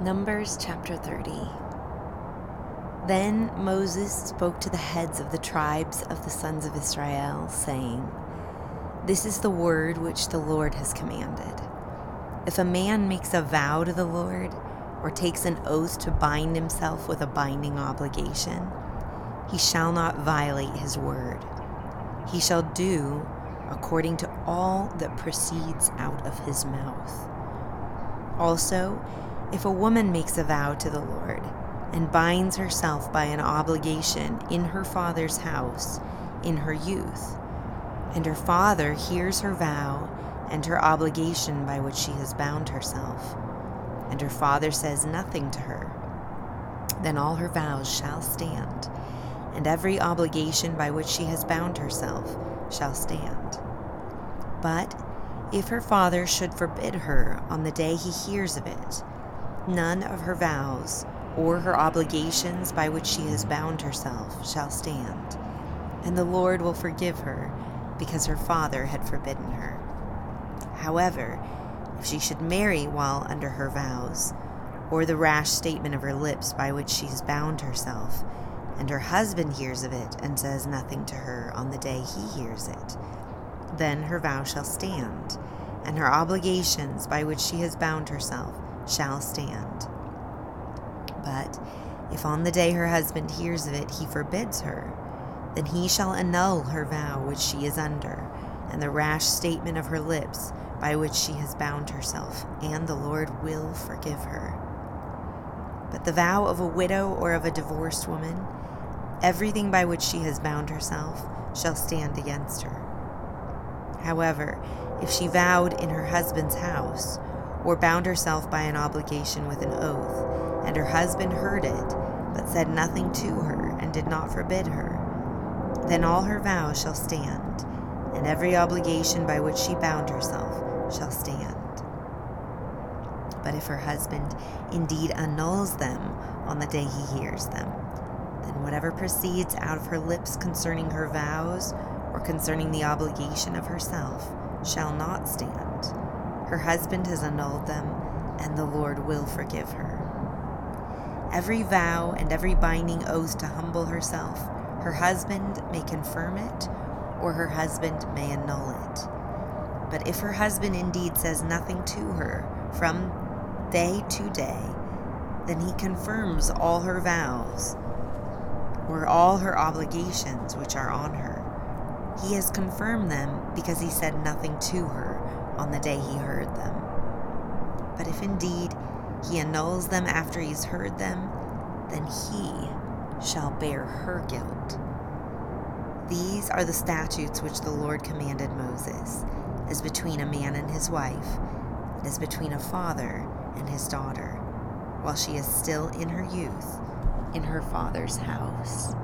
Numbers chapter 30. Then Moses spoke to the heads of the tribes of the sons of Israel, saying, This is the word which the Lord has commanded. If a man makes a vow to the Lord, or takes an oath to bind himself with a binding obligation, he shall not violate his word. He shall do according to all that proceeds out of his mouth. Also, if a woman makes a vow to the Lord and binds herself by an obligation in her father's house in her youth, and her father hears her vow and her obligation by which she has bound herself, and her father says nothing to her, then all her vows shall stand, and every obligation by which she has bound herself shall stand. But if her father should forbid her on the day he hears of it, None of her vows or her obligations by which she has bound herself shall stand, and the Lord will forgive her because her father had forbidden her. However, if she should marry while under her vows, or the rash statement of her lips by which she has bound herself, and her husband hears of it and says nothing to her on the day he hears it, then her vow shall stand, and her obligations by which she has bound herself shall stand. But if on the day her husband hears of it he forbids her, then he shall annul her vow which she is under, and the rash statement of her lips by which she has bound herself, and the Lord will forgive her. But the vow of a widow or of a divorced woman, everything by which she has bound herself, shall stand against her. However, if she vowed in her husband's house, or bound herself by an obligation with an oath, and her husband heard it, but said nothing to her, and did not forbid her, then all her vows shall stand, and every obligation by which she bound herself shall stand. But if her husband indeed annuls them on the day he hears them, then whatever proceeds out of her lips concerning her vows or concerning the obligation of herself shall not stand her husband has annulled them, and the Lord will forgive her. Every vow and every binding oath to humble herself, her husband may confirm it, or her husband may annul it. But if her husband indeed says nothing to her from day to day, then he confirms all her vows, or all her obligations which are on her. He has confirmed them because he said nothing to her on the day he heard them. But if indeed he annuls them after he's heard them, then he shall bear her guilt. These are the statutes which the Lord commanded Moses, as between a man and his wife, and as between a father and his daughter, while she is still in her youth in her father's house.